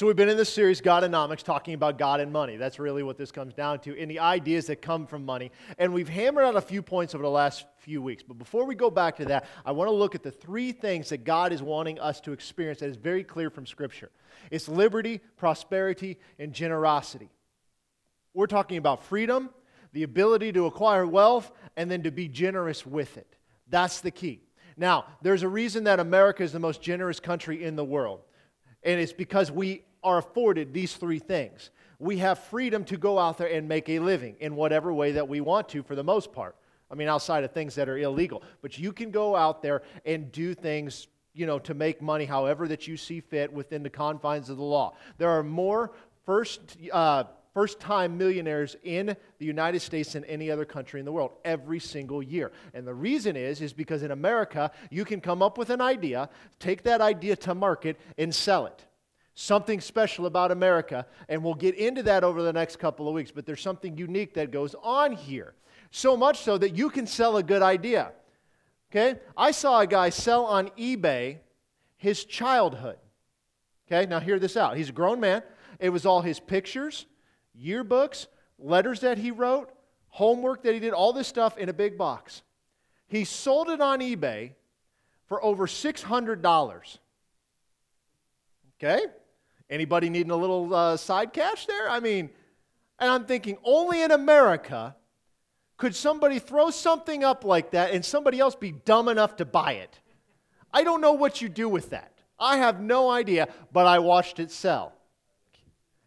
So, we've been in this series, Godonomics, talking about God and money. That's really what this comes down to, and the ideas that come from money. And we've hammered out a few points over the last few weeks. But before we go back to that, I want to look at the three things that God is wanting us to experience that is very clear from Scripture it's liberty, prosperity, and generosity. We're talking about freedom, the ability to acquire wealth, and then to be generous with it. That's the key. Now, there's a reason that America is the most generous country in the world. And it's because we are afforded these three things. We have freedom to go out there and make a living in whatever way that we want to, for the most part. I mean, outside of things that are illegal. But you can go out there and do things, you know, to make money however that you see fit within the confines of the law. There are more first. Uh, first time millionaires in the United States than any other country in the world every single year. And the reason is is because in America you can come up with an idea, take that idea to market and sell it. Something special about America, and we'll get into that over the next couple of weeks, but there's something unique that goes on here. So much so that you can sell a good idea. Okay? I saw a guy sell on eBay his childhood. Okay? Now hear this out. He's a grown man. It was all his pictures, yearbooks, letters that he wrote, homework that he did, all this stuff in a big box. He sold it on eBay for over $600. Okay? Anybody needing a little uh, side cash there? I mean, and I'm thinking, only in America could somebody throw something up like that and somebody else be dumb enough to buy it. I don't know what you do with that. I have no idea, but I watched it sell.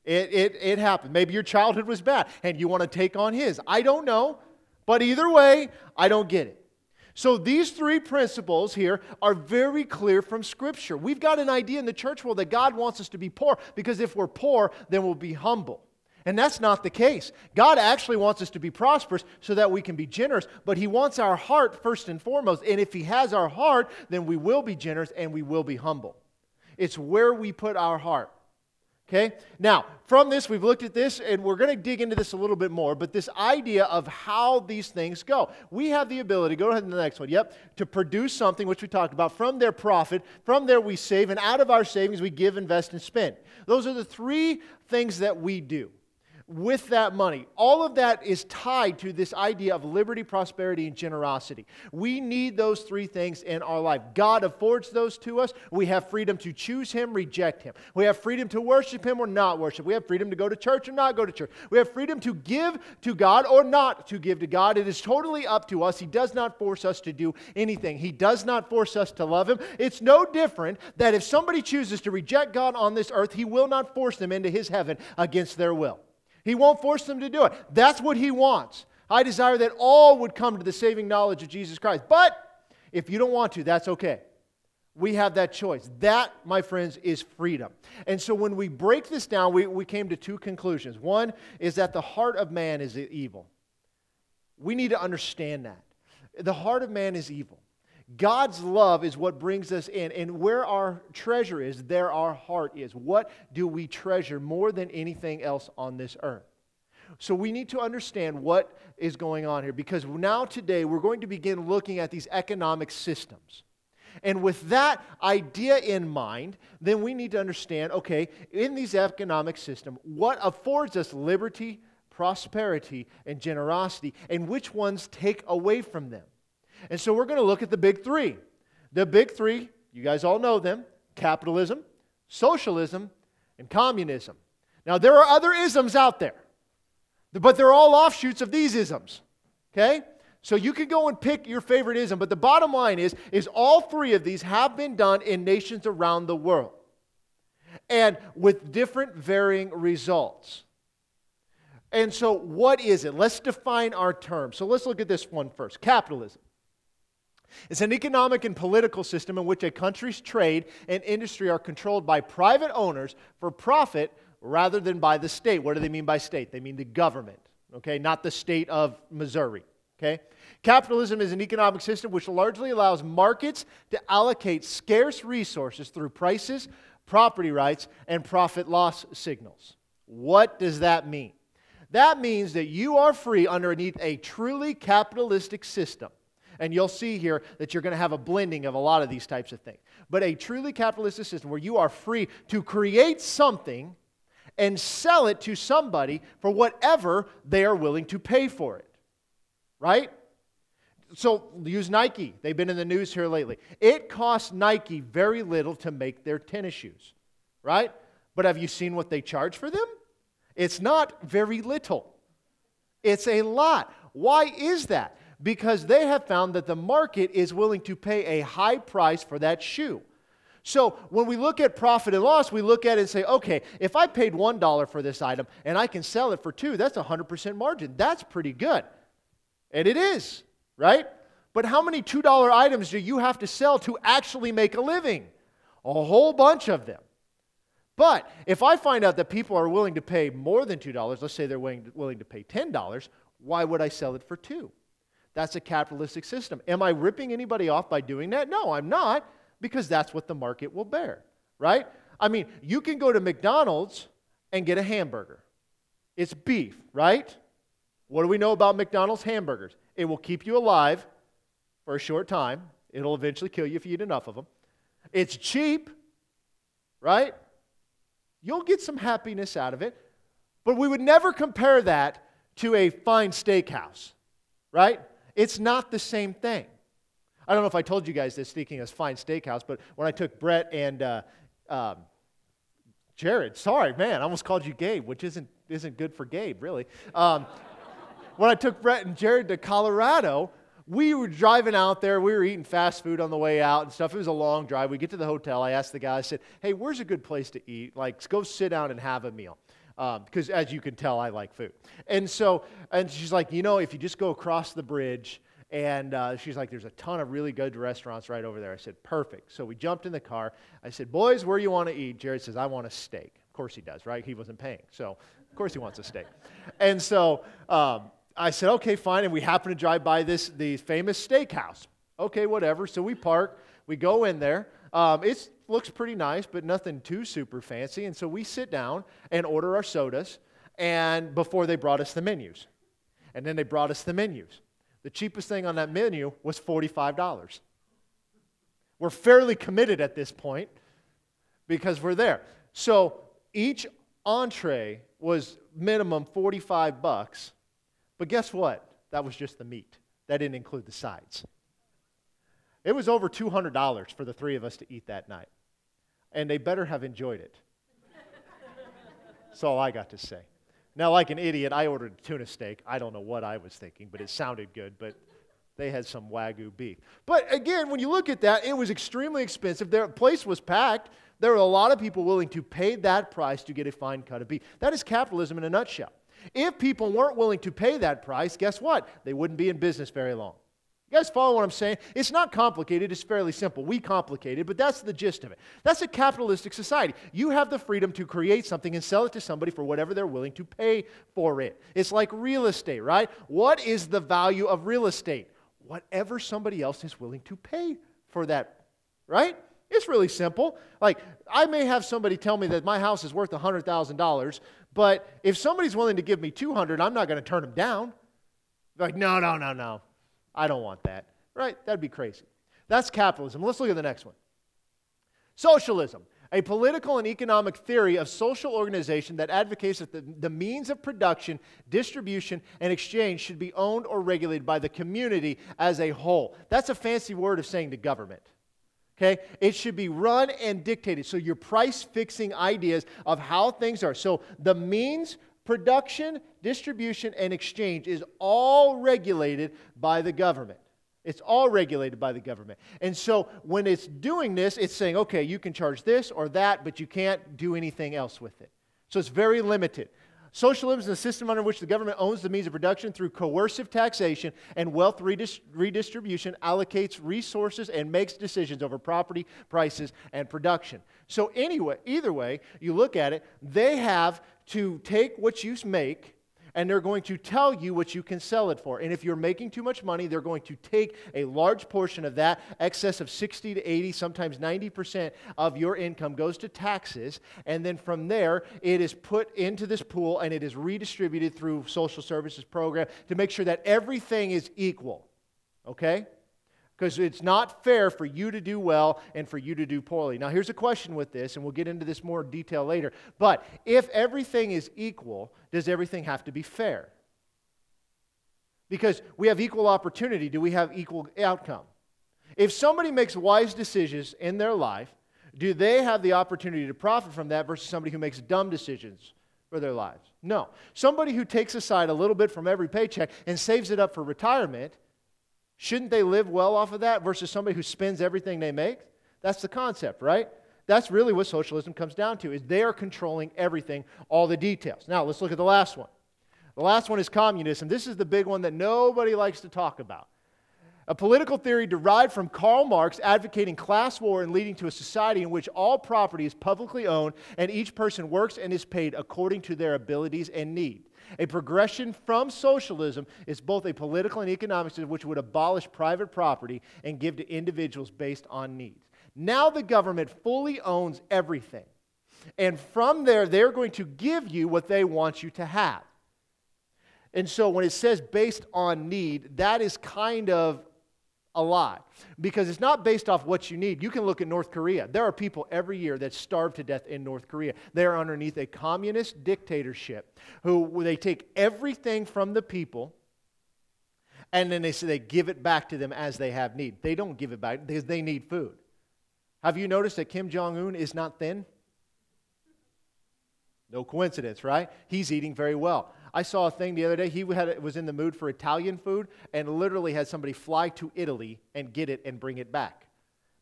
It, it, it happened. Maybe your childhood was bad and you want to take on his. I don't know. But either way, I don't get it. So these three principles here are very clear from Scripture. We've got an idea in the church world that God wants us to be poor because if we're poor, then we'll be humble. And that's not the case. God actually wants us to be prosperous so that we can be generous, but He wants our heart first and foremost. And if He has our heart, then we will be generous and we will be humble. It's where we put our heart. Okay? Now, from this, we've looked at this, and we're going to dig into this a little bit more, but this idea of how these things go. We have the ability, go ahead to the next one, yep, to produce something, which we talked about, from their profit. From there, we save, and out of our savings, we give, invest, and spend. Those are the three things that we do with that money. All of that is tied to this idea of liberty, prosperity, and generosity. We need those three things in our life. God affords those to us. We have freedom to choose Him, reject Him. We have freedom to worship Him or not worship. We have freedom to go to church or not go to church. We have freedom to give to God or not to give to God. It is totally up to us. He does not force us to do anything, He does not force us to love Him. It's no different that if somebody chooses to reject God on this earth, He will not force them into His heaven against their will. He won't force them to do it. That's what He wants. I desire that all would come to the saving knowledge of Jesus Christ. But if you don't want to, that's okay. We have that choice. That, my friends, is freedom. And so when we break this down, we, we came to two conclusions. One is that the heart of man is evil. We need to understand that. The heart of man is evil. God's love is what brings us in. And where our treasure is, there our heart is. What do we treasure more than anything else on this earth? So we need to understand what is going on here because now, today, we're going to begin looking at these economic systems. And with that idea in mind, then we need to understand okay, in these economic systems, what affords us liberty, prosperity, and generosity, and which ones take away from them? And so we're going to look at the big three. The big three, you guys all know them capitalism, socialism, and communism. Now, there are other isms out there, but they're all offshoots of these isms. Okay? So you can go and pick your favorite ism, but the bottom line is, is all three of these have been done in nations around the world. And with different varying results. And so, what is it? Let's define our term. So, let's look at this one first capitalism. It's an economic and political system in which a country's trade and industry are controlled by private owners for profit rather than by the state. What do they mean by state? They mean the government, okay, not the state of Missouri, okay? Capitalism is an economic system which largely allows markets to allocate scarce resources through prices, property rights, and profit loss signals. What does that mean? That means that you are free underneath a truly capitalistic system And you'll see here that you're going to have a blending of a lot of these types of things. But a truly capitalistic system where you are free to create something and sell it to somebody for whatever they are willing to pay for it. Right? So use Nike. They've been in the news here lately. It costs Nike very little to make their tennis shoes. Right? But have you seen what they charge for them? It's not very little. It's a lot. Why is that? Because they have found that the market is willing to pay a high price for that shoe. So when we look at profit and loss, we look at it and say, okay, if I paid $1 for this item and I can sell it for 2, that's 100% margin. That's pretty good. And it is, right? But how many $2 items do you have to sell to actually make a living? A whole bunch of them. But if I find out that people are willing to pay more than $2, let's say they're willing to, willing to pay $10, why would I sell it for 2? That's a capitalistic system. Am I ripping anybody off by doing that? No, I'm not because that's what the market will bear, right? I mean, you can go to McDonald's and get a hamburger. It's beef, right? What do we know about McDonald's hamburgers? It will keep you alive for a short time. It'll eventually kill you if you eat enough of them. It's cheap, right? You'll get some happiness out of it. But we would never compare that to a fine steakhouse, right? It's not the same thing. I don't know if I told you guys this, speaking as fine steakhouse, but when I took Brett and uh, um, Jared, sorry, man, I almost called you Gabe, which isn't, isn't good for Gabe, really. Um, when I took Brett and Jared to Colorado, we were driving out there. We were eating fast food on the way out and stuff. It was a long drive. We get to the hotel. I asked the guy, I said, hey, where's a good place to eat? Like, go sit down and have a meal. Because um, as you can tell, I like food. And so, and she's like, you know, if you just go across the bridge, and uh, she's like, there's a ton of really good restaurants right over there. I said, perfect. So we jumped in the car. I said, boys, where you want to eat? Jared says, I want a steak. Of course he does, right? He wasn't paying. So, of course he wants a steak. and so um, I said, okay, fine. And we happen to drive by this the famous steakhouse. Okay, whatever. So we park. We go in there. Um, it looks pretty nice, but nothing too super fancy. And so we sit down and order our sodas. And before they brought us the menus, and then they brought us the menus. The cheapest thing on that menu was $45. We're fairly committed at this point because we're there. So each entree was minimum 45 bucks. But guess what? That was just the meat. That didn't include the sides. It was over $200 for the three of us to eat that night. And they better have enjoyed it. That's all I got to say. Now, like an idiot, I ordered a tuna steak. I don't know what I was thinking, but it sounded good. But they had some Wagyu beef. But again, when you look at that, it was extremely expensive. Their place was packed. There were a lot of people willing to pay that price to get a fine cut of beef. That is capitalism in a nutshell. If people weren't willing to pay that price, guess what? They wouldn't be in business very long. You guys follow what I'm saying? It's not complicated, it's fairly simple. We complicate it, but that's the gist of it. That's a capitalistic society. You have the freedom to create something and sell it to somebody for whatever they're willing to pay for it. It's like real estate, right? What is the value of real estate? Whatever somebody else is willing to pay for that, right? It's really simple. Like, I may have somebody tell me that my house is worth $100,000, but if somebody's willing to give me 200, I'm not going to turn them down. Like, no, no, no, no. I don't want that. Right? That'd be crazy. That's capitalism. Let's look at the next one. Socialism, a political and economic theory of social organization that advocates that the, the means of production, distribution, and exchange should be owned or regulated by the community as a whole. That's a fancy word of saying the government. Okay? It should be run and dictated. So your price fixing ideas of how things are. So the means production, distribution, and exchange is all regulated by the government. It's all regulated by the government. And so when it's doing this, it's saying, okay, you can charge this or that, but you can't do anything else with it. So it's very limited. Socialism is a system under which the government owns the means of production through coercive taxation and wealth redis- redistribution, allocates resources, and makes decisions over property, prices, and production. So, anyway, either way you look at it, they have to take what you make and they're going to tell you what you can sell it for. And if you're making too much money, they're going to take a large portion of that, excess of 60 to 80, sometimes 90% of your income goes to taxes. And then from there, it is put into this pool and it is redistributed through social services program to make sure that everything is equal. Okay? Because it's not fair for you to do well and for you to do poorly. Now, here's a question with this, and we'll get into this more detail later. But if everything is equal, does everything have to be fair? Because we have equal opportunity, do we have equal outcome? If somebody makes wise decisions in their life, do they have the opportunity to profit from that versus somebody who makes dumb decisions for their lives? No. Somebody who takes aside a little bit from every paycheck and saves it up for retirement Shouldn't they live well off of that versus somebody who spends everything they make? That's the concept, right? That's really what socialism comes down to is they are controlling everything, all the details. Now, let's look at the last one. The last one is communism. This is the big one that nobody likes to talk about. A political theory derived from Karl Marx advocating class war and leading to a society in which all property is publicly owned and each person works and is paid according to their abilities and need. A progression from socialism is both a political and economic system which would abolish private property and give to individuals based on needs. Now the government fully owns everything. And from there, they're going to give you what they want you to have. And so when it says based on need, that is kind of a lie because it's not based off what you need. You can look at North Korea. There are people every year that starve to death in North Korea. They are underneath a communist dictatorship who they take everything from the people and then they say they give it back to them as they have need. They don't give it back because they need food. Have you noticed that Kim Jong un is not thin? No coincidence, right? He's eating very well. I saw a thing the other day. He had, was in the mood for Italian food and literally had somebody fly to Italy and get it and bring it back.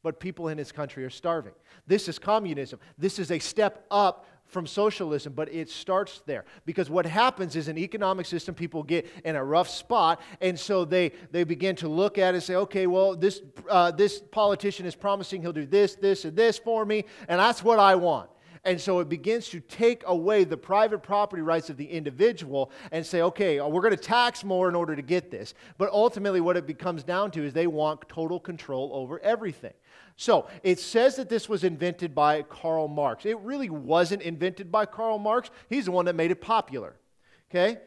But people in his country are starving. This is communism. This is a step up from socialism, but it starts there. Because what happens is an economic system, people get in a rough spot, and so they, they begin to look at it and say, okay, well, this, uh, this politician is promising he'll do this, this, and this for me, and that's what I want. And so it begins to take away the private property rights of the individual and say, okay, uh, we're going to tax more in order to get this. But ultimately, what it becomes down to is they want total control over everything. So it says that this was invented by Karl Marx. It really wasn't invented by Karl Marx, he's the one that made it popular. Okay?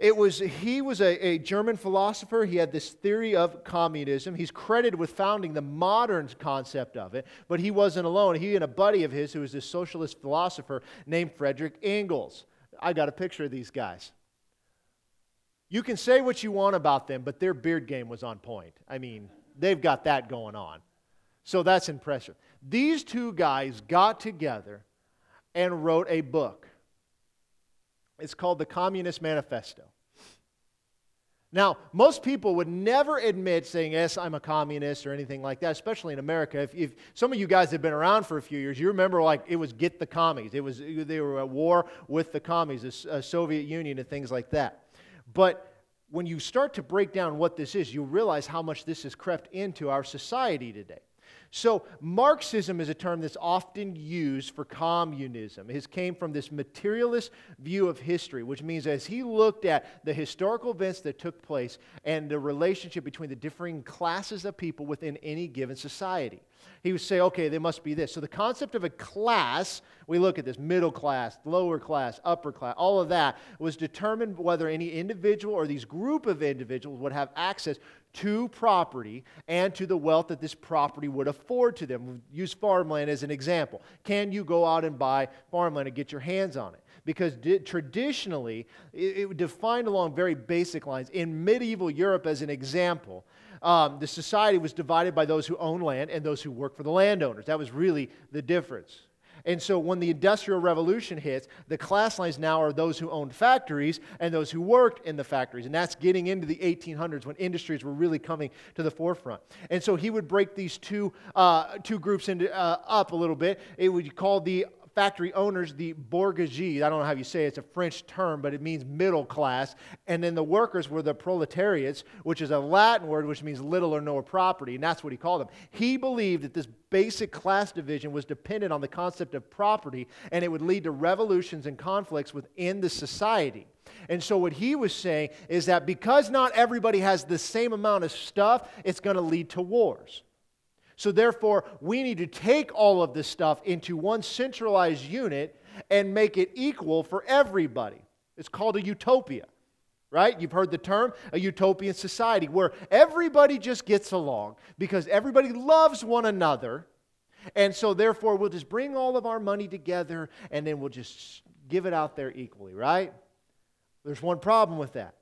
It was, he was a, a German philosopher. He had this theory of communism. He's credited with founding the modern concept of it, but he wasn't alone. He and a buddy of his, who was this socialist philosopher named Frederick Engels. I got a picture of these guys. You can say what you want about them, but their beard game was on point. I mean, they've got that going on. So that's impressive. These two guys got together and wrote a book. It's called the Communist Manifesto. Now, most people would never admit saying, Yes, I'm a communist or anything like that, especially in America. If, if, some of you guys have been around for a few years, you remember like it was get the commies. It was, they were at war with the commies, the uh, Soviet Union, and things like that. But when you start to break down what this is, you realize how much this has crept into our society today. So, Marxism is a term that's often used for communism. It came from this materialist view of history, which means as he looked at the historical events that took place and the relationship between the differing classes of people within any given society he would say, okay, there must be this. So the concept of a class, we look at this middle class, lower class, upper class, all of that was determined whether any individual or these group of individuals would have access to property and to the wealth that this property would afford to them. Use farmland as an example. Can you go out and buy farmland and get your hands on it? Because di- traditionally, it, it defined along very basic lines. In medieval Europe, as an example, um, the society was divided by those who own land and those who work for the landowners. That was really the difference. And so when the Industrial Revolution hits, the class lines now are those who owned factories and those who worked in the factories. And that's getting into the 1800s when industries were really coming to the forefront. And so he would break these two, uh, two groups into, uh, up a little bit. It would be called the factory owners the bourgeoisie. I don't know how you say it. It's a French term, but it means middle class. And then the workers were the proletariats, which is a Latin word which means little or no property. And that's what he called them. He believed that this basic class division was dependent on the concept of property, and it would lead to revolutions and conflicts within the society. And so, what he was saying is that because not everybody has the same amount of stuff, it's going to lead to wars. So, therefore, we need to take all of this stuff into one centralized unit and make it equal for everybody. It's called a utopia. right? You've heard the term a utopian society where everybody just gets along because everybody loves one another. And so, therefore, we'll just bring all of our money together and then we'll just give it out there equally, right? There's one problem with that.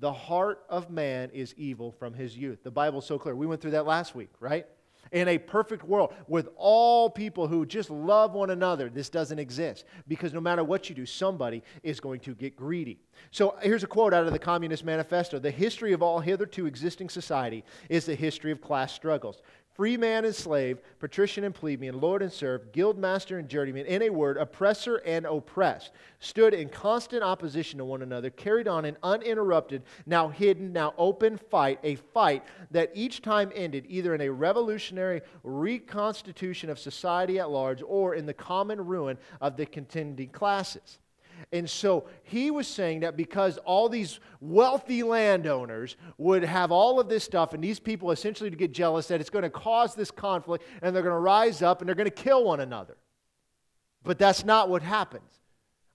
The heart of man is evil from his youth. The Bible's so clear. We went through that last week, right? In a perfect world with all people who just love one another, this doesn't exist. Because no matter what you do, somebody is going to get greedy. So here's a quote out of the Communist Manifesto. The history of all hitherto existing society is the history of class struggles free man and slave, patrician and plebeian, lord and serf, guild master and journeyman, in a word, oppressor and oppressed, stood in constant opposition to one another, carried on an uninterrupted, now hidden, now open fight, a fight that each time ended either in a revolutionary reconstitution of society at large or in the common ruin of the contending classes. And so he was saying that because all these wealthy landowners would have all of this stuff, and these people essentially to get jealous, that it's going to cause this conflict, and they're going to rise up and they're going to kill one another. But that's not what happens.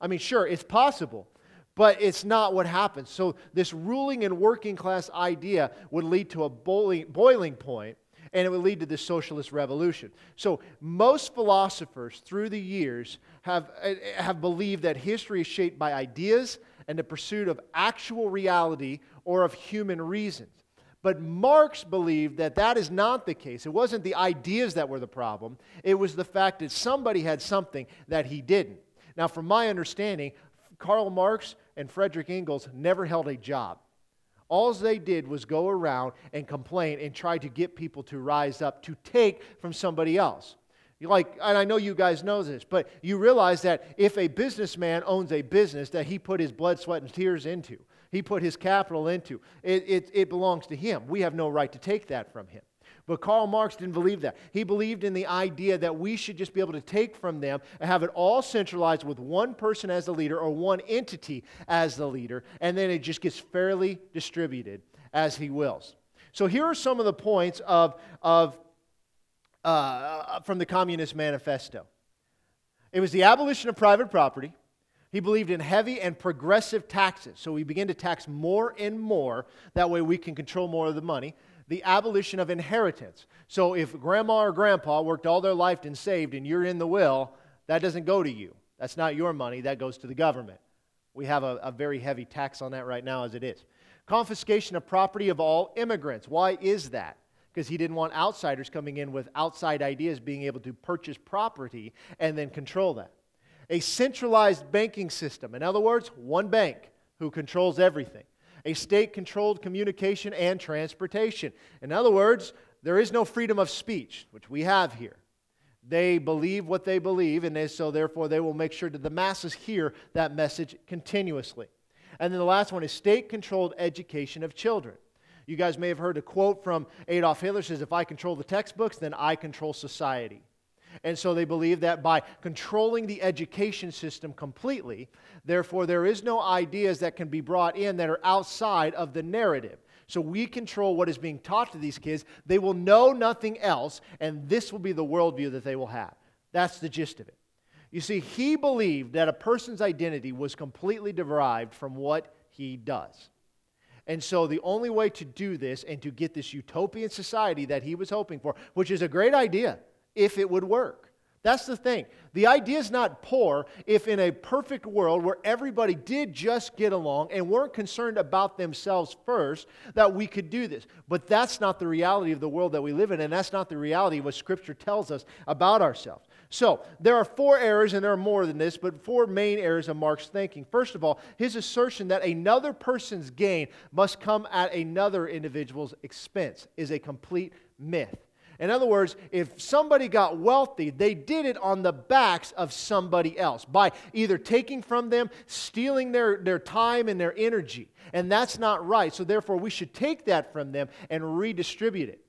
I mean, sure, it's possible, but it's not what happens. So, this ruling and working class idea would lead to a boiling, boiling point and it would lead to this socialist revolution. So, most philosophers through the years have, eh, have believed that history is shaped by ideas and the pursuit of actual reality or of human reasons. But Marx believed that that is not the case. It wasn't the ideas that were the problem, it was the fact that somebody had something that he didn't. Now, from my understanding, Karl Marx and Frederick Engels never held a job. All they did was go around and complain and try to get people to rise up to take from somebody else. Like, and I know you guys know this, but you realize that if a businessman owns a business that he put his blood, sweat, and tears into, he put his capital into, it, it, it belongs to him. We have no right to take that from him. But Karl Marx didn't believe that. He believed in the idea that we should just be able to take from them and have it all centralized with one person as the leader or one entity as the leader, and then it just gets fairly distributed as he wills. So here are some of the points of, of, uh, from the Communist Manifesto. It was the abolition of private property. He believed in heavy and progressive taxes. So we begin to tax more and more. That way we can control more of the money the abolition of inheritance. So if grandma or grandpa worked all their life and saved and you're in the will, that doesn't go to you. That's not your money, that goes to the government. We have a, a very heavy tax on that right now as it is. Confiscation of property of all immigrants. Why is that? Because he didn't want outsiders coming in with outside ideas being able to purchase property and then control that. A centralized banking system. In other words, one bank who controls everything a state controlled communication and transportation. In other words, there is no freedom of speech, which we have here. They believe what they believe, and they, so therefore they will make sure that the masses hear that message continuously. And then the last one is state controlled education of children. You guys may have heard a quote from Adolf Hitler says, If I control the textbooks, then I control society. And so they believe that by controlling the education system completely, therefore, there is no ideas that can be brought in that are outside of the narrative. So we control what is being taught to these kids. They will know nothing else, and this will be the worldview that they will have. That's the gist of it. You see, he believed that a person's identity was completely derived from what he does. And so, the only way to do this and to get this utopian society that he was hoping for, which is a great idea, if it would work. That's the thing. The idea is not poor if in a perfect world where everybody did just get along and weren't concerned about themselves first, that we could do this. But that's not the reality of the world that we live in, and that's not the reality of what Scripture tells us about ourselves. So, there are four errors, and there are more than this, but four main errors of Marx's thinking. First of all, his assertion that another person's gain must come at another individual's expense is a complete myth. In other words, if somebody got wealthy, they did it on the backs of somebody else by either taking from them, stealing their, their time and their energy. And that's not right. So, therefore, we should take that from them and redistribute it.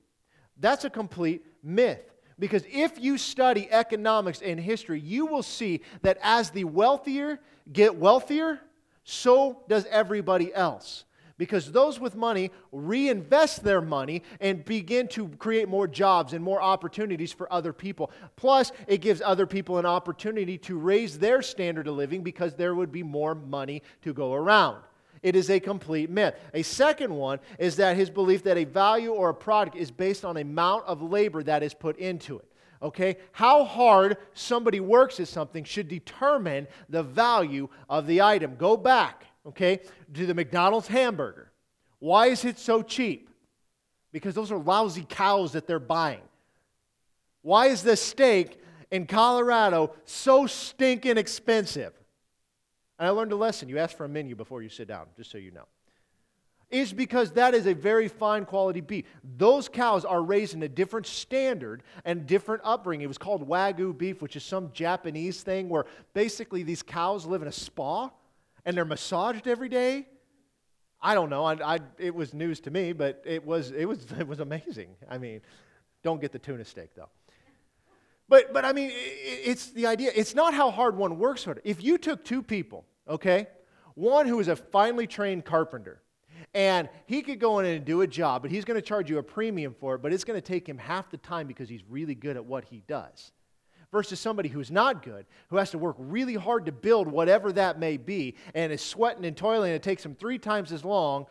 That's a complete myth. Because if you study economics and history, you will see that as the wealthier get wealthier, so does everybody else because those with money reinvest their money and begin to create more jobs and more opportunities for other people. Plus, it gives other people an opportunity to raise their standard of living because there would be more money to go around. It is a complete myth. A second one is that his belief that a value or a product is based on amount of labor that is put into it. Okay? How hard somebody works at something should determine the value of the item. Go back, okay, to the McDonald's hamburger. Why is it so cheap? Because those are lousy cows that they're buying. Why is the steak in Colorado so stinking expensive? And I learned a lesson. You ask for a menu before you sit down, just so you know. Is because that is a very fine quality beef. Those cows are raised in a different standard and different upbringing. It was called Wagyu beef, which is some Japanese thing where basically these cows live in a spa and they're massaged every day. I don't know. I, I, it was news to me, but it was, it, was, it was amazing. I mean, don't get the tuna steak, though. But, but I mean, it's the idea. It's not how hard one works hard. If you took two people, okay, one who is a finely trained carpenter, and he could go in and do a job, but he's going to charge you a premium for it, but it's going to take him half the time because he's really good at what he does. Versus somebody who's not good, who has to work really hard to build whatever that may be, and is sweating and toiling, and it takes him three times as long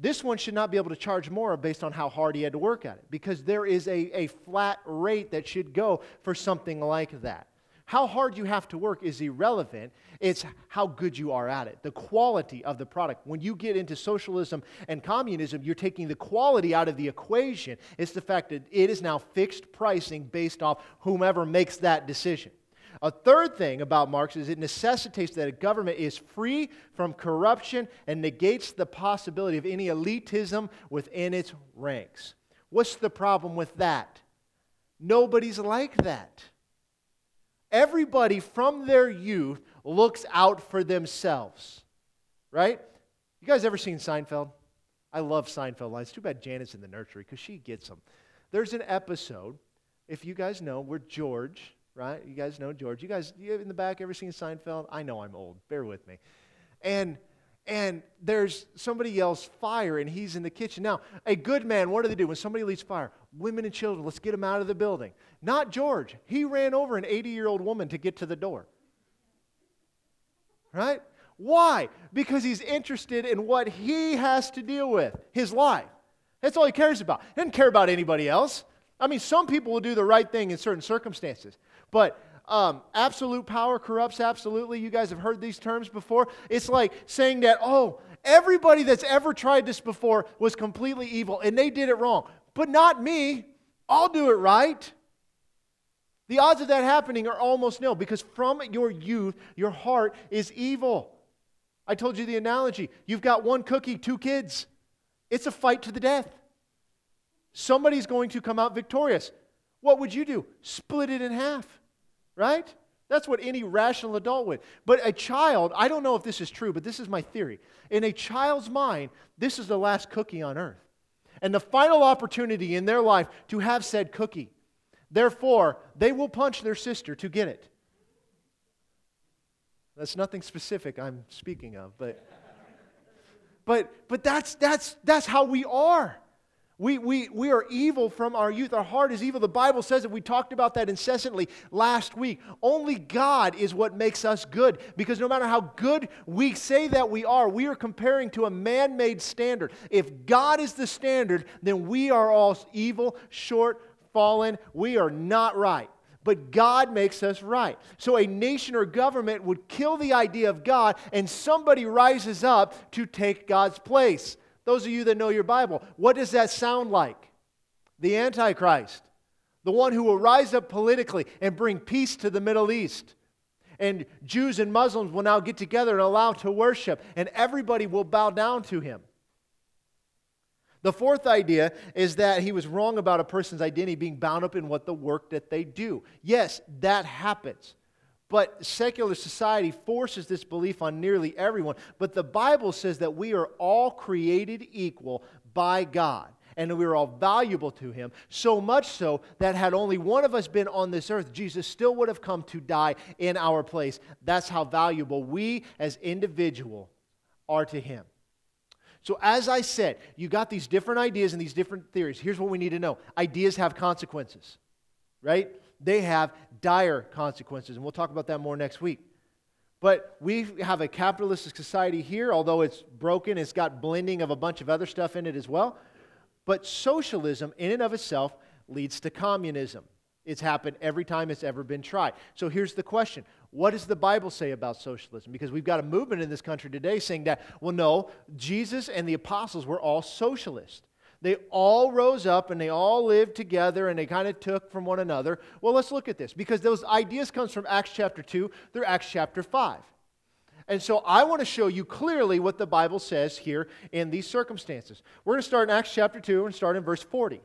this one should not be able to charge more based on how hard he had to work at it because there is a, a flat rate that should go for something like that. How hard you have to work is irrelevant. It's how good you are at it, the quality of the product. When you get into socialism and communism, you're taking the quality out of the equation. It's the fact that it is now fixed pricing based off whomever makes that decision. A third thing about Marx is it necessitates that a government is free from corruption and negates the possibility of any elitism within its ranks. What's the problem with that? Nobody's like that. Everybody from their youth looks out for themselves, right? You guys ever seen Seinfeld? I love Seinfeld lines. Too bad Janet's in the nursery because she gets them. There's an episode, if you guys know, where George right? You guys know George. You guys you in the back ever seen Seinfeld? I know I'm old. Bear with me. And and there's somebody yells fire and he's in the kitchen. Now, a good man, what do they do when somebody leaves fire? Women and children, let's get them out of the building. Not George. He ran over an 80-year-old woman to get to the door. Right? Why? Because he's interested in what he has to deal with, his life. That's all he cares about. He doesn't care about anybody else. I mean, some people will do the right thing in certain circumstances. But um, absolute power corrupts absolutely. You guys have heard these terms before. It's like saying that, oh, everybody that's ever tried this before was completely evil and they did it wrong. But not me. I'll do it right. The odds of that happening are almost nil because from your youth, your heart is evil. I told you the analogy. You've got one cookie, two kids. It's a fight to the death. Somebody's going to come out victorious. What would you do? Split it in half right? That's what any rational adult would. But a child, I don't know if this is true, but this is my theory. In a child's mind, this is the last cookie on earth. And the final opportunity in their life to have said cookie. Therefore, they will punch their sister to get it. That's nothing specific I'm speaking of, but but but that's that's that's how we are. We, we, we are evil from our youth. Our heart is evil. The Bible says it. We talked about that incessantly last week. Only God is what makes us good because no matter how good we say that we are, we are comparing to a man made standard. If God is the standard, then we are all evil, short, fallen. We are not right. But God makes us right. So a nation or government would kill the idea of God, and somebody rises up to take God's place. Those of you that know your Bible, what does that sound like? The Antichrist, the one who will rise up politically and bring peace to the Middle East. And Jews and Muslims will now get together and allow to worship, and everybody will bow down to him. The fourth idea is that he was wrong about a person's identity being bound up in what the work that they do. Yes, that happens. But secular society forces this belief on nearly everyone. But the Bible says that we are all created equal by God and we are all valuable to him. So much so that had only one of us been on this earth, Jesus still would have come to die in our place. That's how valuable we as individual are to him. So, as I said, you got these different ideas and these different theories. Here's what we need to know ideas have consequences, right? They have dire consequences. And we'll talk about that more next week. But we have a capitalistic society here, although it's broken, it's got blending of a bunch of other stuff in it as well. But socialism, in and of itself, leads to communism. It's happened every time it's ever been tried. So here's the question What does the Bible say about socialism? Because we've got a movement in this country today saying that, well, no, Jesus and the apostles were all socialists. They all rose up and they all lived together and they kind of took from one another. Well, let's look at this because those ideas comes from Acts chapter 2, they're Acts chapter 5. And so I want to show you clearly what the Bible says here in these circumstances. We're going to start in Acts chapter 2 and start in verse 40.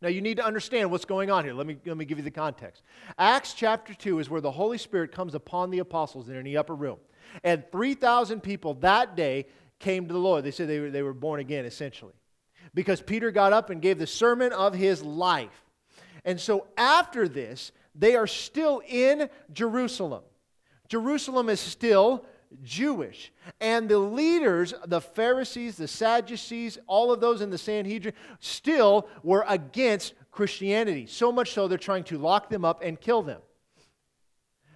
Now, you need to understand what's going on here. Let me, let me give you the context. Acts chapter 2 is where the Holy Spirit comes upon the apostles in the upper room. And 3,000 people that day came to the Lord. They said they were, they were born again, essentially because Peter got up and gave the sermon of his life. And so after this, they are still in Jerusalem. Jerusalem is still Jewish. And the leaders, the Pharisees, the Sadducees, all of those in the Sanhedrin, still were against Christianity. So much so they're trying to lock them up and kill them.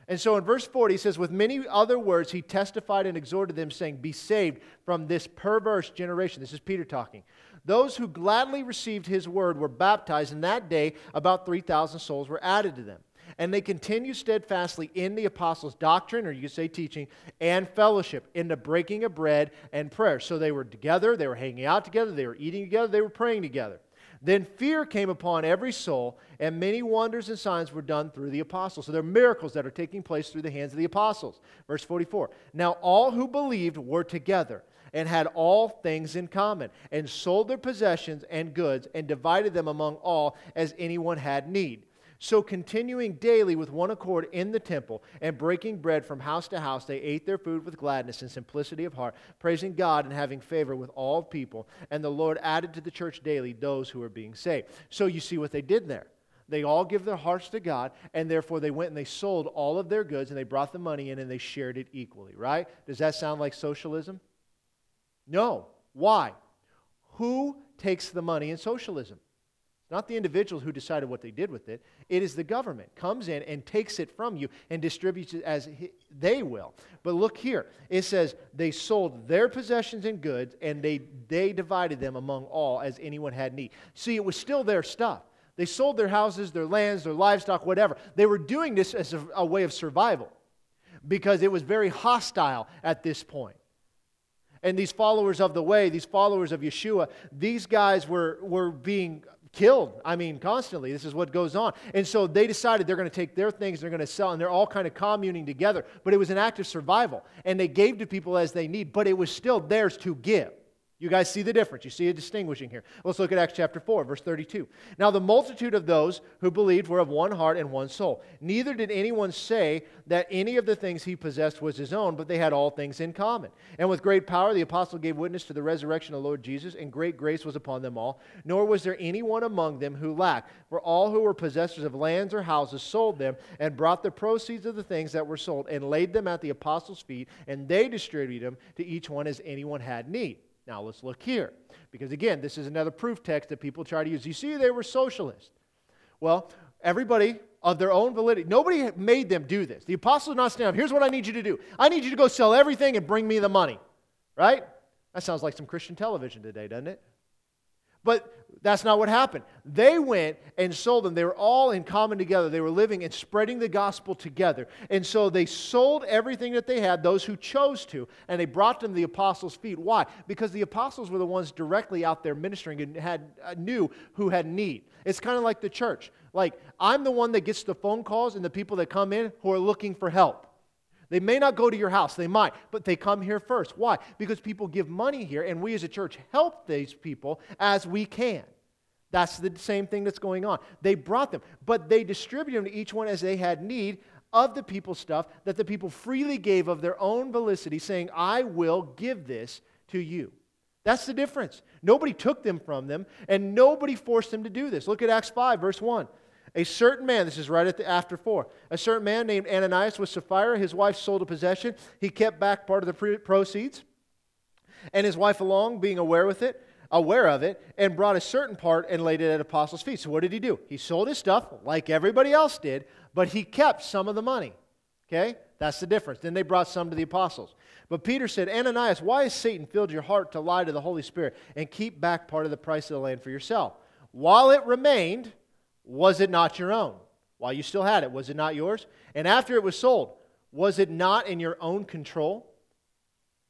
And so in verse 40, he says, With many other words, he testified and exhorted them, saying, Be saved from this perverse generation. This is Peter talking. Those who gladly received his word were baptized, and that day about 3,000 souls were added to them. And they continued steadfastly in the apostles' doctrine, or you say teaching, and fellowship, in the breaking of bread and prayer. So they were together, they were hanging out together, they were eating together, they were praying together. Then fear came upon every soul, and many wonders and signs were done through the apostles. So there are miracles that are taking place through the hands of the apostles. Verse 44 Now all who believed were together and had all things in common, and sold their possessions and goods, and divided them among all as anyone had need. So, continuing daily with one accord in the temple and breaking bread from house to house, they ate their food with gladness and simplicity of heart, praising God and having favor with all people. And the Lord added to the church daily those who were being saved. So, you see what they did there. They all give their hearts to God, and therefore they went and they sold all of their goods and they brought the money in and they shared it equally, right? Does that sound like socialism? No. Why? Who takes the money in socialism? not the individuals who decided what they did with it. It is the government comes in and takes it from you and distributes it as they will. But look here. It says they sold their possessions and goods and they, they divided them among all as anyone had need. See, it was still their stuff. They sold their houses, their lands, their livestock, whatever. They were doing this as a, a way of survival because it was very hostile at this point. And these followers of the way, these followers of Yeshua, these guys were, were being killed. I mean, constantly. This is what goes on. And so they decided they're going to take their things, they're going to sell, and they're all kind of communing together. But it was an act of survival. And they gave to people as they need, but it was still theirs to give. You guys see the difference. You see a distinguishing here. Let's look at Acts chapter 4, verse 32. Now, the multitude of those who believed were of one heart and one soul. Neither did anyone say that any of the things he possessed was his own, but they had all things in common. And with great power, the apostle gave witness to the resurrection of the Lord Jesus, and great grace was upon them all. Nor was there anyone among them who lacked. For all who were possessors of lands or houses sold them and brought the proceeds of the things that were sold and laid them at the apostles' feet, and they distributed them to each one as anyone had need. Now let's look here. Because again, this is another proof text that people try to use. You see, they were socialists. Well, everybody of their own validity, nobody made them do this. The apostles did not stand up. Here's what I need you to do I need you to go sell everything and bring me the money. Right? That sounds like some Christian television today, doesn't it? But that's not what happened. They went and sold them. They were all in common together. They were living and spreading the gospel together. And so they sold everything that they had, those who chose to, and they brought them to the apostles' feet. Why? Because the apostles were the ones directly out there ministering and had uh, knew who had need. It's kind of like the church. Like I'm the one that gets the phone calls and the people that come in who are looking for help. They may not go to your house, they might, but they come here first. Why? Because people give money here, and we as a church help these people as we can. That's the same thing that's going on. They brought them, but they distributed them to each one as they had need of the people's stuff that the people freely gave of their own felicity, saying, I will give this to you. That's the difference. Nobody took them from them, and nobody forced them to do this. Look at Acts 5, verse 1. A certain man, this is right at the after four, a certain man named Ananias with Sapphira, his wife sold a possession. He kept back part of the proceeds, and his wife along, being aware with it, aware of it, and brought a certain part and laid it at apostles' feet. So what did he do? He sold his stuff like everybody else did, but he kept some of the money. Okay? That's the difference. Then they brought some to the apostles. But Peter said, Ananias, why has Satan filled your heart to lie to the Holy Spirit and keep back part of the price of the land for yourself? While it remained, was it not your own? While you still had it, was it not yours? And after it was sold, was it not in your own control?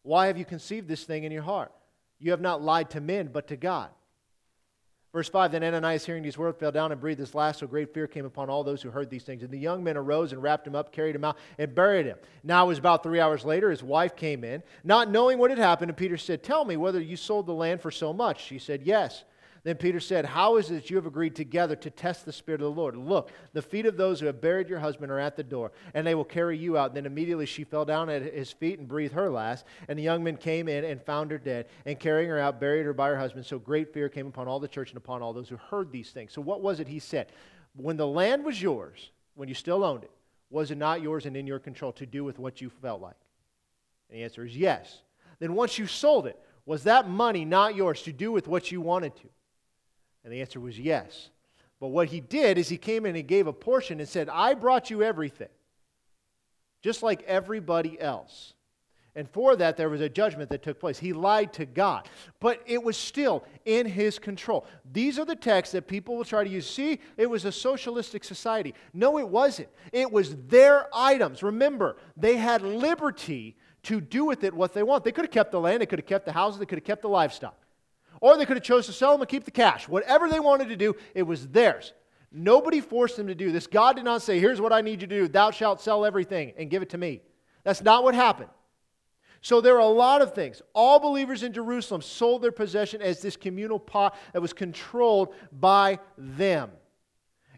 Why have you conceived this thing in your heart? You have not lied to men, but to God. Verse 5 Then Ananias, hearing these words, fell down and breathed his last, so great fear came upon all those who heard these things. And the young men arose and wrapped him up, carried him out, and buried him. Now it was about three hours later, his wife came in, not knowing what had happened. And Peter said, Tell me whether you sold the land for so much. She said, Yes. Then Peter said, How is it that you have agreed together to test the Spirit of the Lord? Look, the feet of those who have buried your husband are at the door, and they will carry you out. Then immediately she fell down at his feet and breathed her last. And the young men came in and found her dead, and carrying her out, buried her by her husband. So great fear came upon all the church and upon all those who heard these things. So what was it he said? When the land was yours, when you still owned it, was it not yours and in your control to do with what you felt like? And the answer is yes. Then once you sold it, was that money not yours to do with what you wanted to? And the answer was yes. But what he did is he came in and gave a portion and said, I brought you everything, just like everybody else. And for that, there was a judgment that took place. He lied to God, but it was still in his control. These are the texts that people will try to use. See, it was a socialistic society. No, it wasn't. It was their items. Remember, they had liberty to do with it what they want. They could have kept the land, they could have kept the houses, they could have kept the livestock. Or they could have chose to sell them and keep the cash. Whatever they wanted to do, it was theirs. Nobody forced them to do this. God did not say, Here's what I need you to do. Thou shalt sell everything and give it to me. That's not what happened. So there are a lot of things. All believers in Jerusalem sold their possession as this communal pot that was controlled by them.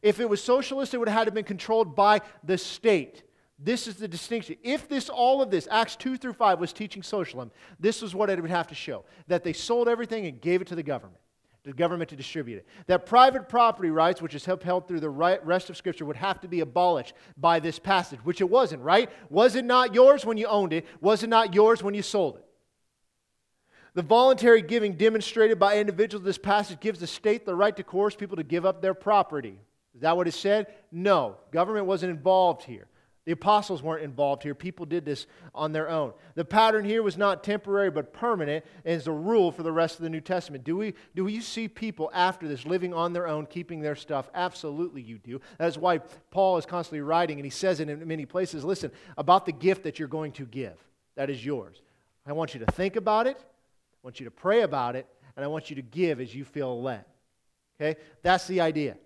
If it was socialist, it would have had to been controlled by the state. This is the distinction. If this, all of this, Acts 2 through 5, was teaching socialism, this is what it would have to show that they sold everything and gave it to the government, the government to distribute it. That private property rights, which is upheld through the rest of Scripture, would have to be abolished by this passage, which it wasn't, right? Was it not yours when you owned it? Was it not yours when you sold it? The voluntary giving demonstrated by individuals in this passage gives the state the right to coerce people to give up their property. Is that what it said? No. Government wasn't involved here. The apostles weren't involved here. People did this on their own. The pattern here was not temporary but permanent and is a rule for the rest of the New Testament. Do we, do we see people after this living on their own, keeping their stuff? Absolutely, you do. That is why Paul is constantly writing, and he says it in many places listen, about the gift that you're going to give. That is yours. I want you to think about it, I want you to pray about it, and I want you to give as you feel led. Okay? That's the idea.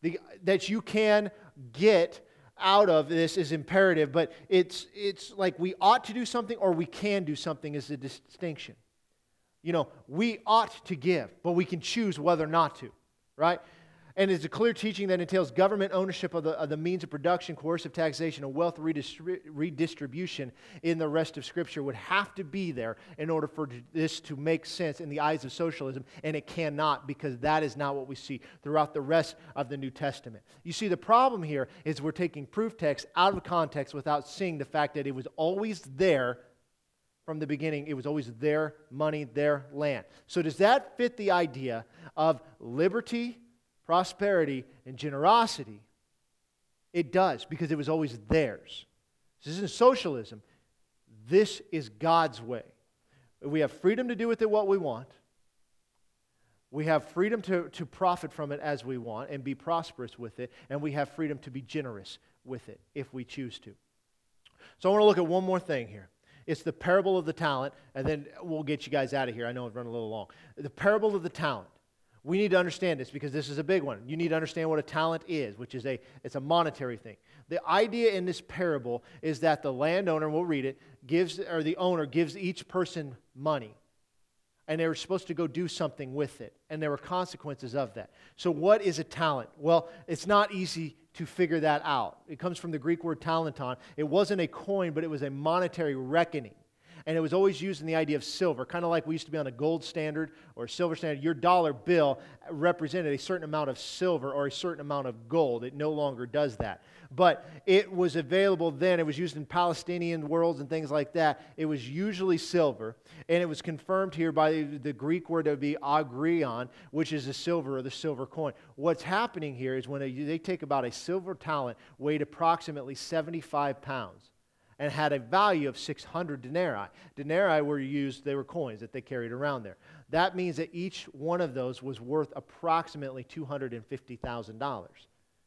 The, that you can get out of this is imperative, but it's, it's like we ought to do something or we can do something is the distinction. You know, we ought to give, but we can choose whether or not to, right? And it's a clear teaching that entails government ownership of the, of the means of production, coercive taxation, and wealth redistribution in the rest of Scripture would have to be there in order for this to make sense in the eyes of socialism, and it cannot because that is not what we see throughout the rest of the New Testament. You see, the problem here is we're taking proof text out of context without seeing the fact that it was always there from the beginning. It was always their money, their land. So, does that fit the idea of liberty? Prosperity, and generosity, it does because it was always theirs. This isn't socialism. This is God's way. We have freedom to do with it what we want. We have freedom to, to profit from it as we want and be prosperous with it. And we have freedom to be generous with it if we choose to. So I want to look at one more thing here. It's the parable of the talent, and then we'll get you guys out of here. I know I've run a little long. The parable of the talent. We need to understand this because this is a big one. You need to understand what a talent is, which is a it's a monetary thing. The idea in this parable is that the landowner, we'll read it, gives or the owner gives each person money. And they were supposed to go do something with it, and there were consequences of that. So, what is a talent? Well, it's not easy to figure that out. It comes from the Greek word talenton. It wasn't a coin, but it was a monetary reckoning and it was always used in the idea of silver, kind of like we used to be on a gold standard or silver standard. Your dollar bill represented a certain amount of silver or a certain amount of gold. It no longer does that. But it was available then. It was used in Palestinian worlds and things like that. It was usually silver, and it was confirmed here by the Greek word that would be agrion, which is the silver or the silver coin. What's happening here is when they take about a silver talent weighed approximately 75 pounds and had a value of 600 denarii. Denarii were used, they were coins that they carried around there. That means that each one of those was worth approximately $250,000.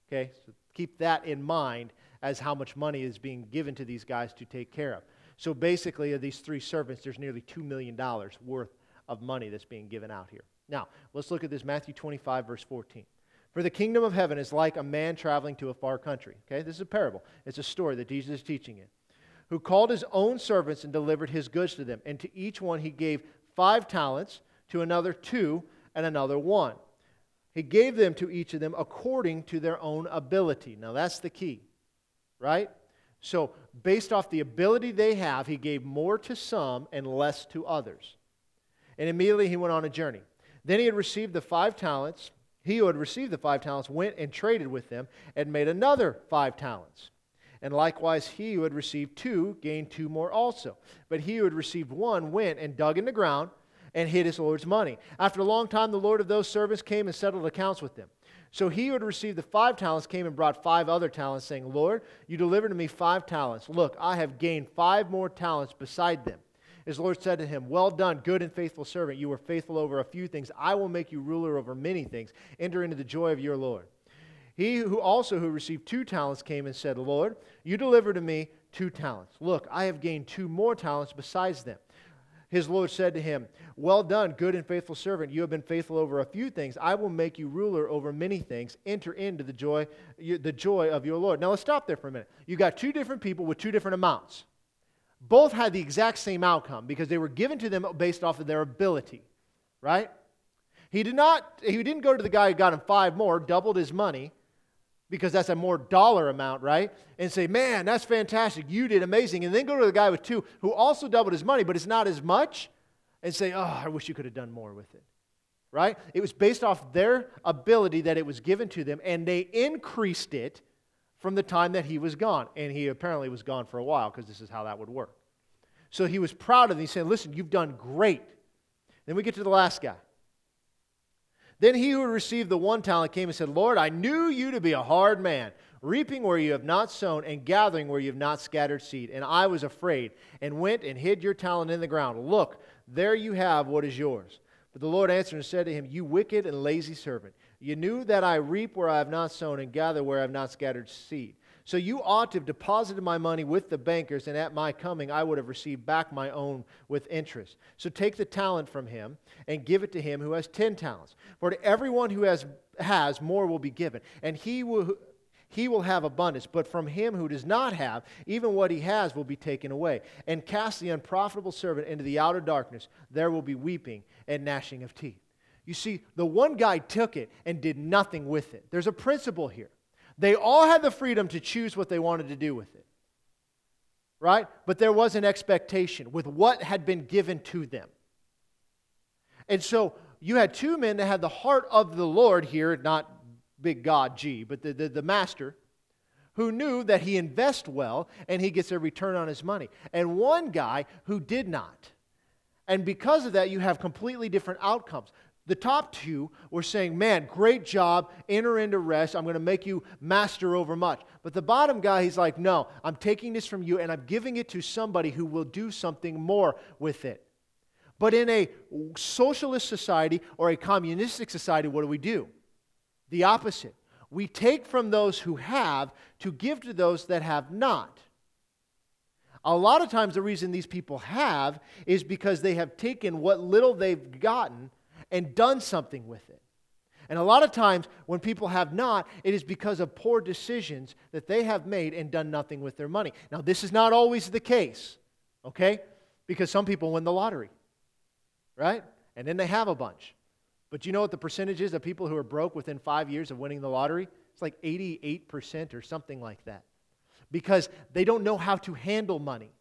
Okay, so keep that in mind as how much money is being given to these guys to take care of. So basically, of these three servants, there's nearly $2 million worth of money that's being given out here. Now, let's look at this Matthew 25, verse 14. For the kingdom of heaven is like a man traveling to a far country. Okay, this is a parable. It's a story that Jesus is teaching it. Who called his own servants and delivered his goods to them. And to each one he gave five talents, to another two, and another one. He gave them to each of them according to their own ability. Now that's the key, right? So, based off the ability they have, he gave more to some and less to others. And immediately he went on a journey. Then he had received the five talents he who had received the five talents went and traded with them and made another five talents. And likewise, he who had received two gained two more also. But he who had received one went and dug in the ground and hid his Lord's money. After a long time, the Lord of those servants came and settled accounts with them. So he who had received the five talents came and brought five other talents, saying, Lord, you delivered to me five talents. Look, I have gained five more talents beside them. His Lord said to him, Well done, good and faithful servant. You were faithful over a few things. I will make you ruler over many things. Enter into the joy of your Lord. He who also who received two talents came and said, Lord, you delivered to me two talents. Look, I have gained two more talents besides them. His Lord said to him, Well done, good and faithful servant. You have been faithful over a few things. I will make you ruler over many things. Enter into the joy, the joy of your Lord. Now let's stop there for a minute. You got two different people with two different amounts both had the exact same outcome because they were given to them based off of their ability, right? He did not he didn't go to the guy who got him five more, doubled his money because that's a more dollar amount, right? And say, "Man, that's fantastic. You did amazing." And then go to the guy with two who also doubled his money, but it's not as much and say, "Oh, I wish you could have done more with it." Right? It was based off their ability that it was given to them and they increased it from the time that he was gone. And he apparently was gone for a while because this is how that would work. So he was proud of them. He said, Listen, you've done great. Then we get to the last guy. Then he who received the one talent came and said, Lord, I knew you to be a hard man, reaping where you have not sown and gathering where you have not scattered seed. And I was afraid and went and hid your talent in the ground. Look, there you have what is yours. But the Lord answered and said to him, You wicked and lazy servant. You knew that I reap where I have not sown and gather where I have not scattered seed. So you ought to have deposited my money with the bankers, and at my coming I would have received back my own with interest. So take the talent from him and give it to him who has ten talents. For to everyone who has, has more will be given, and he will, he will have abundance. But from him who does not have, even what he has will be taken away. And cast the unprofitable servant into the outer darkness. There will be weeping and gnashing of teeth. You see, the one guy took it and did nothing with it. There's a principle here. They all had the freedom to choose what they wanted to do with it. Right? But there was an expectation with what had been given to them. And so you had two men that had the heart of the Lord here, not big God G, but the, the, the master, who knew that he invests well and he gets a return on his money. And one guy who did not. And because of that, you have completely different outcomes. The top two were saying, Man, great job, enter into rest. I'm going to make you master over much. But the bottom guy, he's like, No, I'm taking this from you and I'm giving it to somebody who will do something more with it. But in a socialist society or a communistic society, what do we do? The opposite. We take from those who have to give to those that have not. A lot of times, the reason these people have is because they have taken what little they've gotten and done something with it. And a lot of times, when people have not, it is because of poor decisions that they have made and done nothing with their money. Now, this is not always the case, okay? Because some people win the lottery, right? And then they have a bunch. But you know what the percentage is of people who are broke within five years of winning the lottery? It's like 88% or something like that. Because they don't know how to handle money.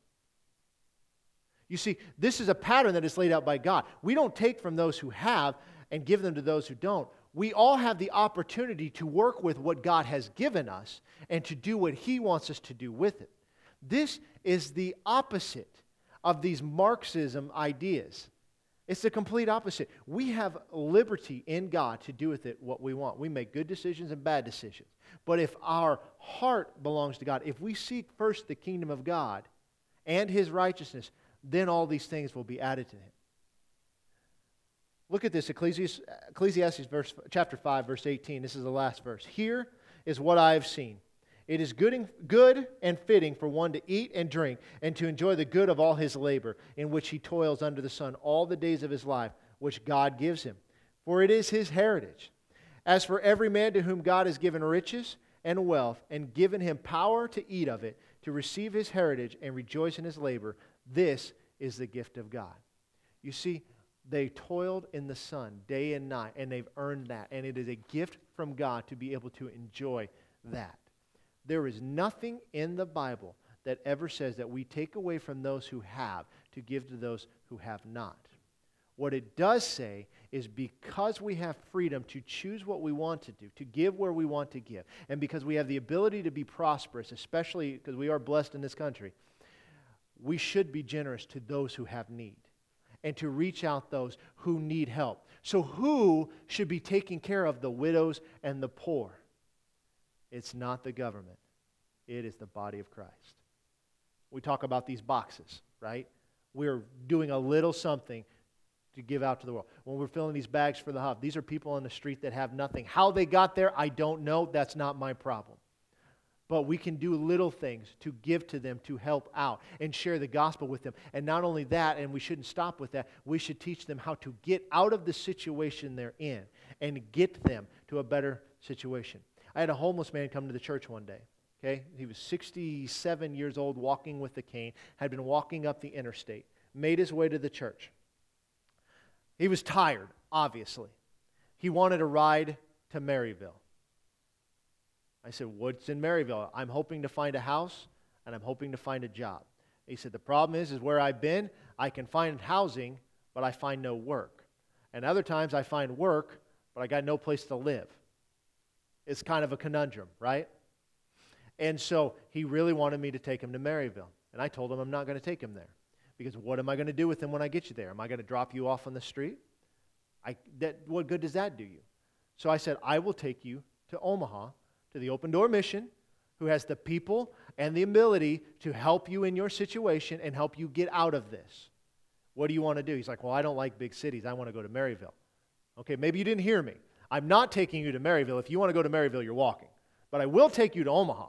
You see, this is a pattern that is laid out by God. We don't take from those who have and give them to those who don't. We all have the opportunity to work with what God has given us and to do what He wants us to do with it. This is the opposite of these Marxism ideas. It's the complete opposite. We have liberty in God to do with it what we want. We make good decisions and bad decisions. But if our heart belongs to God, if we seek first the kingdom of God, and his righteousness, then all these things will be added to him. Look at this Ecclesiastes, Ecclesiastes verse, chapter 5, verse 18. This is the last verse. Here is what I have seen. It is good and, good and fitting for one to eat and drink and to enjoy the good of all his labor, in which he toils under the sun all the days of his life, which God gives him. For it is his heritage. As for every man to whom God has given riches and wealth, and given him power to eat of it, to receive his heritage and rejoice in his labor, this is the gift of God. You see, they toiled in the sun day and night, and they've earned that. And it is a gift from God to be able to enjoy that. There is nothing in the Bible that ever says that we take away from those who have to give to those who have not. What it does say is because we have freedom to choose what we want to do, to give where we want to give, and because we have the ability to be prosperous, especially because we are blessed in this country, we should be generous to those who have need and to reach out those who need help. So, who should be taking care of the widows and the poor? It's not the government, it is the body of Christ. We talk about these boxes, right? We're doing a little something to give out to the world. When we're filling these bags for the hub, these are people on the street that have nothing. How they got there, I don't know. That's not my problem but we can do little things to give to them, to help out, and share the gospel with them. And not only that, and we shouldn't stop with that, we should teach them how to get out of the situation they're in and get them to a better situation. I had a homeless man come to the church one day. Okay? He was 67 years old, walking with a cane, had been walking up the interstate, made his way to the church. He was tired, obviously. He wanted a ride to Maryville. I said, What's in Maryville? I'm hoping to find a house and I'm hoping to find a job. He said, The problem is, is where I've been, I can find housing, but I find no work. And other times I find work, but I got no place to live. It's kind of a conundrum, right? And so he really wanted me to take him to Maryville. And I told him I'm not going to take him there. Because what am I going to do with him when I get you there? Am I going to drop you off on the street? I, that, what good does that do you? So I said, I will take you to Omaha to the Open Door Mission, who has the people and the ability to help you in your situation and help you get out of this. What do you want to do? He's like, Well, I don't like big cities. I want to go to Maryville. Okay, maybe you didn't hear me. I'm not taking you to Maryville. If you want to go to Maryville, you're walking. But I will take you to Omaha.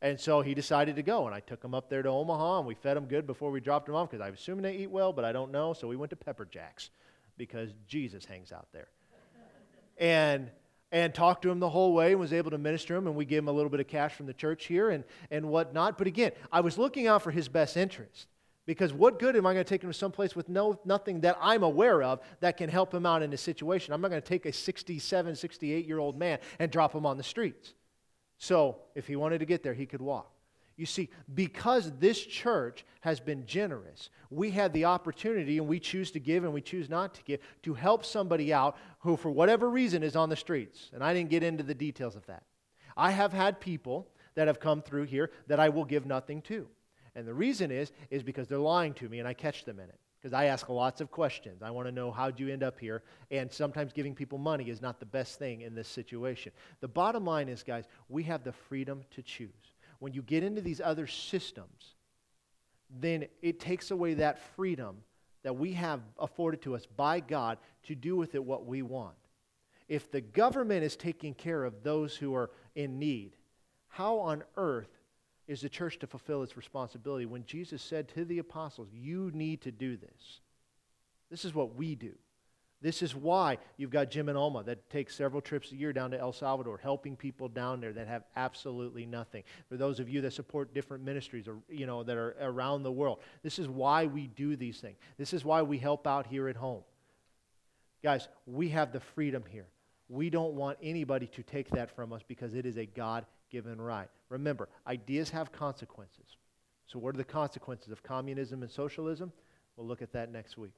And so he decided to go, and I took him up there to Omaha, and we fed him good before we dropped him off because I'm assuming they eat well, but I don't know. So we went to Pepper Jack's because Jesus hangs out there. and and talked to him the whole way and was able to minister him and we gave him a little bit of cash from the church here and, and whatnot. But again i was looking out for his best interest because what good am i going to take him to some place with no, nothing that i'm aware of that can help him out in a situation? I'm not going to take a 67 68 year old man and drop him on the streets. So if he wanted to get there he could walk you see, because this church has been generous, we had the opportunity, and we choose to give and we choose not to give, to help somebody out who, for whatever reason, is on the streets. And I didn't get into the details of that. I have had people that have come through here that I will give nothing to. And the reason is, is because they're lying to me and I catch them in it. Because I ask lots of questions. I want to know how'd you end up here? And sometimes giving people money is not the best thing in this situation. The bottom line is, guys, we have the freedom to choose when you get into these other systems, then it takes away that freedom that we have afforded to us by God to do with it what we want. If the government is taking care of those who are in need, how on earth is the church to fulfill its responsibility when Jesus said to the apostles, You need to do this? This is what we do. This is why you've got Jim and Alma that take several trips a year down to El Salvador, helping people down there that have absolutely nothing. For those of you that support different ministries or you know that are around the world, this is why we do these things. This is why we help out here at home. Guys, we have the freedom here. We don't want anybody to take that from us because it is a God given right. Remember, ideas have consequences. So, what are the consequences of communism and socialism? We'll look at that next week.